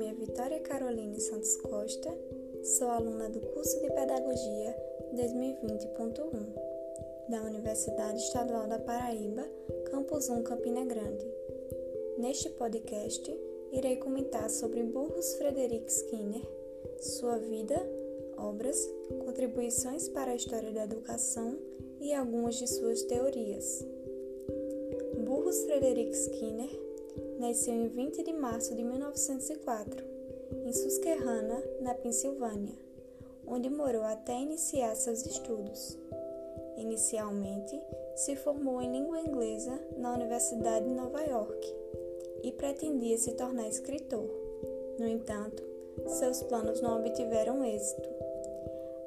nome é Vitória Caroline Santos Costa, sou aluna do curso de Pedagogia 2020.1 da Universidade Estadual da Paraíba, Campus 1 Campina Grande. Neste podcast, irei comentar sobre Burros Frederic Skinner, sua vida, obras, contribuições para a história da educação e algumas de suas teorias. Burros Frederic Skinner nasceu em 20 de março de 1904, em Susquehanna, na Pensilvânia, onde morou até iniciar seus estudos. Inicialmente, se formou em língua inglesa na Universidade de Nova York e pretendia se tornar escritor. No entanto, seus planos não obtiveram êxito.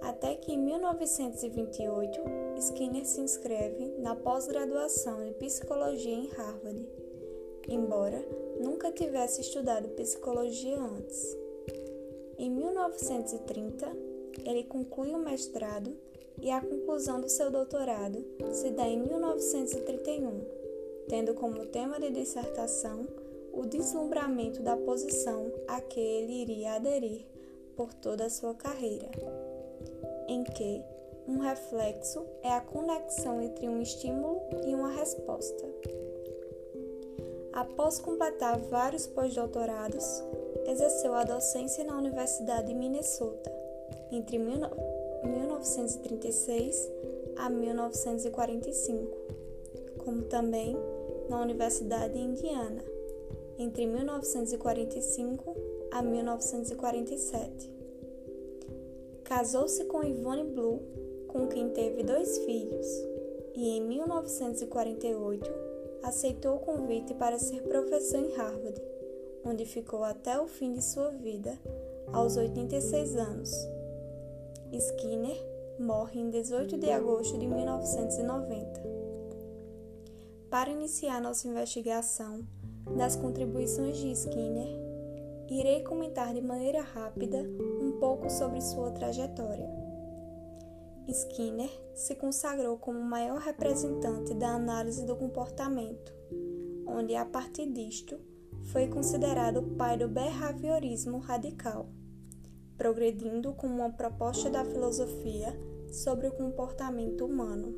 Até que em 1928, Skinner se inscreve na pós-graduação de psicologia em Harvard embora nunca tivesse estudado psicologia antes. Em 1930, ele conclui o mestrado e a conclusão do seu doutorado se dá em 1931, tendo como tema de dissertação o deslumbramento da posição a que ele iria aderir por toda a sua carreira, em que um reflexo é a conexão entre um estímulo e uma resposta. Após completar vários pós-doutorados, exerceu a docência na Universidade de Minnesota. Entre 1936 a 1945, como também na Universidade de Indiana. Entre 1945 a 1947. Casou-se com Yvonne Blue, com quem teve dois filhos, e em 1948 aceitou o convite para ser professor em Harvard, onde ficou até o fim de sua vida, aos 86 anos. Skinner morre em 18 de agosto de 1990. Para iniciar nossa investigação das contribuições de Skinner, irei comentar de maneira rápida um pouco sobre sua trajetória. Skinner se consagrou como o maior representante da análise do comportamento, onde, a partir disto, foi considerado o pai do behaviorismo radical, progredindo com uma proposta da filosofia sobre o comportamento humano.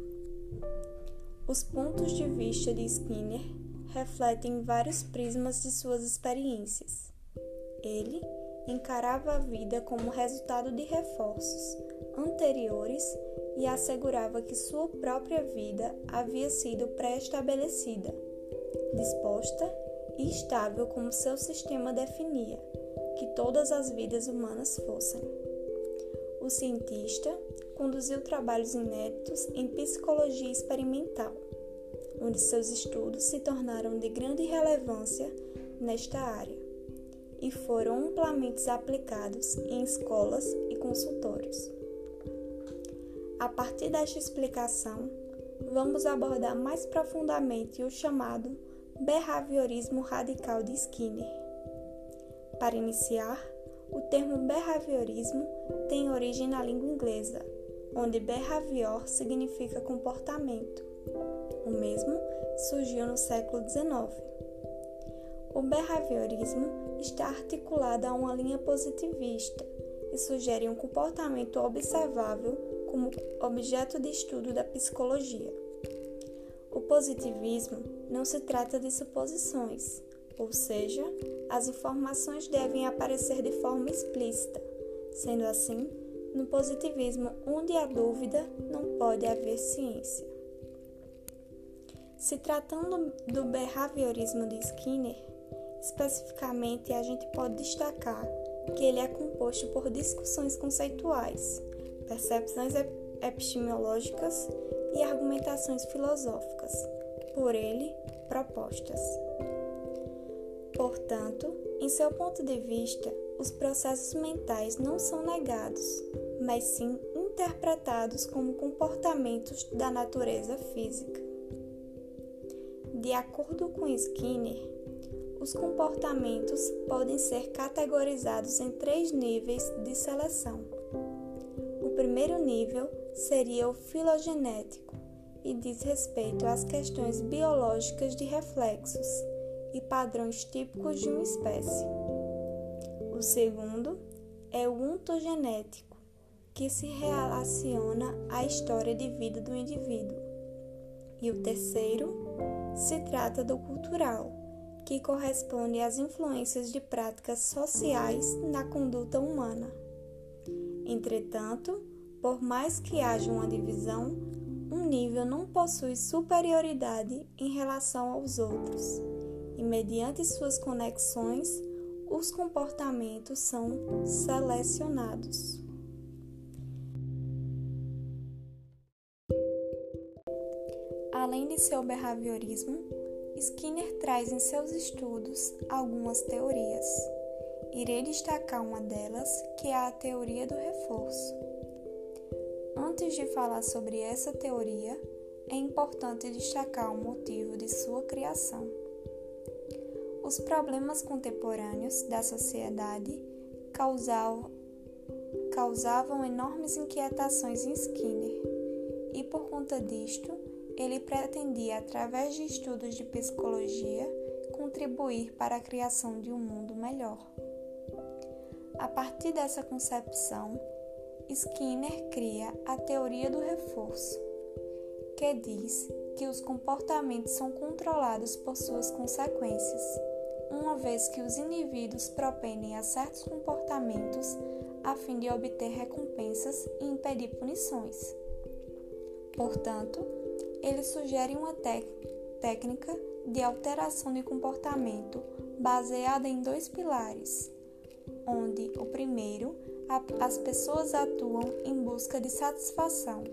Os pontos de vista de Skinner refletem vários prismas de suas experiências. Ele encarava a vida como resultado de reforços anteriores e assegurava que sua própria vida havia sido pré-estabelecida, disposta e estável como seu sistema definia que todas as vidas humanas fossem. O cientista conduziu trabalhos inéditos em psicologia experimental, onde seus estudos se tornaram de grande relevância nesta área e foram amplamente aplicados em escolas e consultórios. A partir desta explicação, vamos abordar mais profundamente o chamado behaviorismo radical de Skinner. Para iniciar, o termo behaviorismo tem origem na língua inglesa, onde behavior significa comportamento. O mesmo surgiu no século XIX. O behaviorismo está articulado a uma linha positivista e sugere um comportamento observável como objeto de estudo da psicologia. O positivismo não se trata de suposições, ou seja, as informações devem aparecer de forma explícita. Sendo assim, no positivismo, onde há dúvida, não pode haver ciência. Se tratando do behaviorismo de Skinner, Especificamente, a gente pode destacar que ele é composto por discussões conceituais, percepções epistemológicas e argumentações filosóficas, por ele propostas. Portanto, em seu ponto de vista, os processos mentais não são negados, mas sim interpretados como comportamentos da natureza física. De acordo com Skinner, os comportamentos podem ser categorizados em três níveis de seleção. O primeiro nível seria o filogenético e diz respeito às questões biológicas de reflexos e padrões típicos de uma espécie. O segundo é o ontogenético, que se relaciona à história de vida do indivíduo. E o terceiro se trata do cultural, que corresponde às influências de práticas sociais na conduta humana. Entretanto, por mais que haja uma divisão, um nível não possui superioridade em relação aos outros, e mediante suas conexões, os comportamentos são selecionados. Além de seu behaviorismo, Skinner traz em seus estudos algumas teorias. Irei destacar uma delas, que é a teoria do reforço. Antes de falar sobre essa teoria, é importante destacar o motivo de sua criação. Os problemas contemporâneos da sociedade causavam, enormes inquietações em Skinner, e por conta disto, ele pretendia, através de estudos de psicologia, contribuir para a criação de um mundo melhor. A partir dessa concepção, Skinner cria a teoria do reforço, que diz que os comportamentos são controlados por suas consequências, uma vez que os indivíduos propendem a certos comportamentos a fim de obter recompensas e impedir punições. Portanto, ele sugere uma técnica de alteração de comportamento baseada em dois pilares, onde o primeiro, as pessoas atuam em busca de satisfação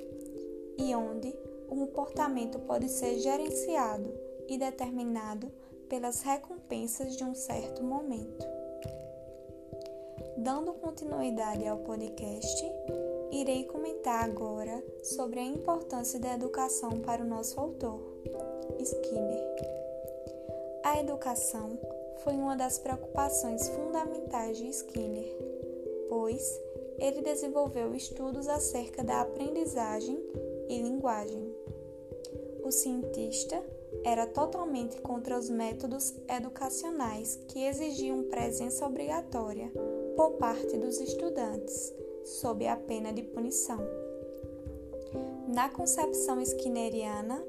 e onde o comportamento pode ser gerenciado e determinado pelas recompensas de um certo momento. Dando continuidade ao podcast, irei comentar agora sobre a importância da educação para o nosso autor, Skinner. A educação foi uma das preocupações fundamentais de Skinner, pois ele desenvolveu estudos acerca da aprendizagem e linguagem. O cientista era totalmente contra os métodos educacionais que exigiam presença obrigatória por parte dos estudantes sob a pena de punição. Na concepção skinneriana,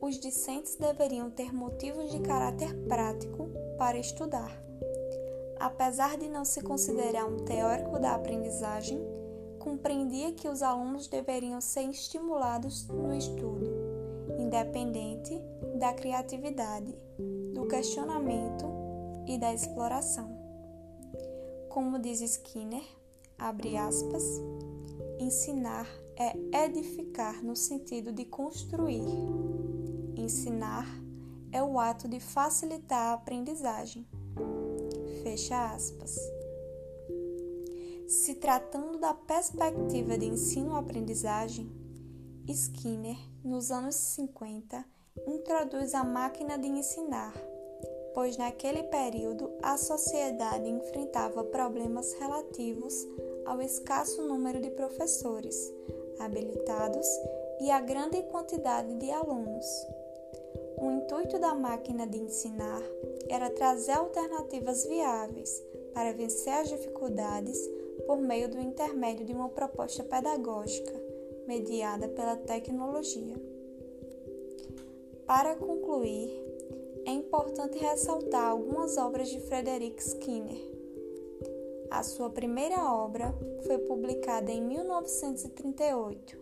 os discentes deveriam ter motivos de caráter prático para estudar. Apesar de não se considerar um teórico da aprendizagem, compreendia que os alunos deveriam ser estimulados no estudo, independente da criatividade, do questionamento e da exploração. Como diz Skinner, abre aspas, ensinar é edificar no sentido de construir. Ensinar é o ato de facilitar a aprendizagem. Fecha aspas. Se tratando da perspectiva de ensino-aprendizagem, Skinner, nos anos 50, introduz a máquina de ensinar pois naquele período a sociedade enfrentava problemas relativos ao escasso número de professores habilitados e à grande quantidade de alunos. O intuito da máquina de ensinar era trazer alternativas viáveis para vencer as dificuldades por meio do intermédio de uma proposta pedagógica mediada pela tecnologia. Para concluir, é importante ressaltar algumas obras de Frederick Skinner. A sua primeira obra foi publicada em 1938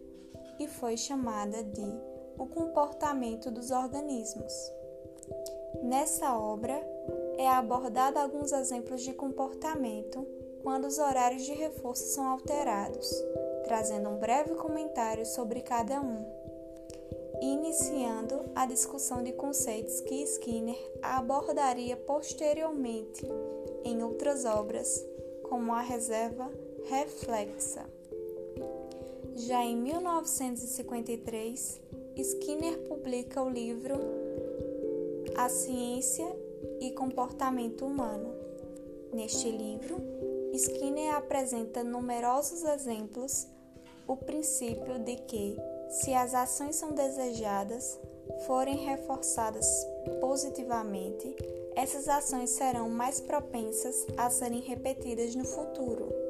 e foi chamada de O Comportamento dos Organismos. Nessa obra é abordado alguns exemplos de comportamento quando os horários de reforço são alterados, trazendo um breve comentário sobre cada um iniciando a discussão de conceitos que Skinner abordaria posteriormente em outras obras, como a reserva reflexa. Já em 1953, Skinner publica o livro A Ciência e Comportamento Humano. Neste livro, Skinner apresenta numerosos exemplos o princípio de que se as ações são desejadas, forem reforçadas positivamente, essas ações serão mais propensas a serem repetidas no futuro.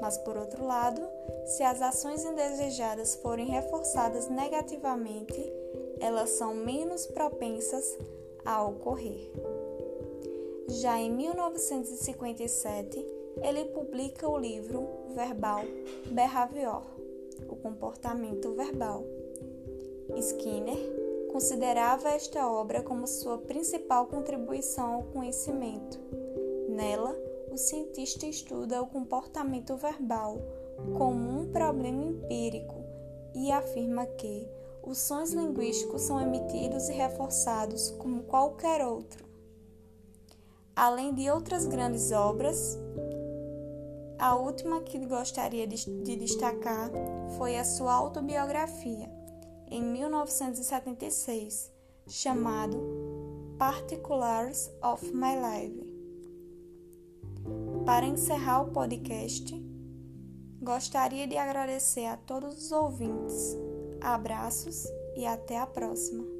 Mas, por outro lado, se as ações indesejadas forem reforçadas negativamente, elas são menos propensas a ocorrer. Já em 1957, ele publica o livro Verbal Behavior, o comportamento verbal. Skinner considerava esta obra como sua principal contribuição ao conhecimento. Nela, o cientista estuda o comportamento verbal como um problema empírico e afirma que os sons linguísticos são emitidos e reforçados como qualquer outro. Além de outras grandes obras, a última que gostaria de, de destacar foi a sua autobiografia, em 1976, chamado Particulars of My Life. Para encerrar o podcast, gostaria de agradecer a todos os ouvintes. Abraços e até a próxima.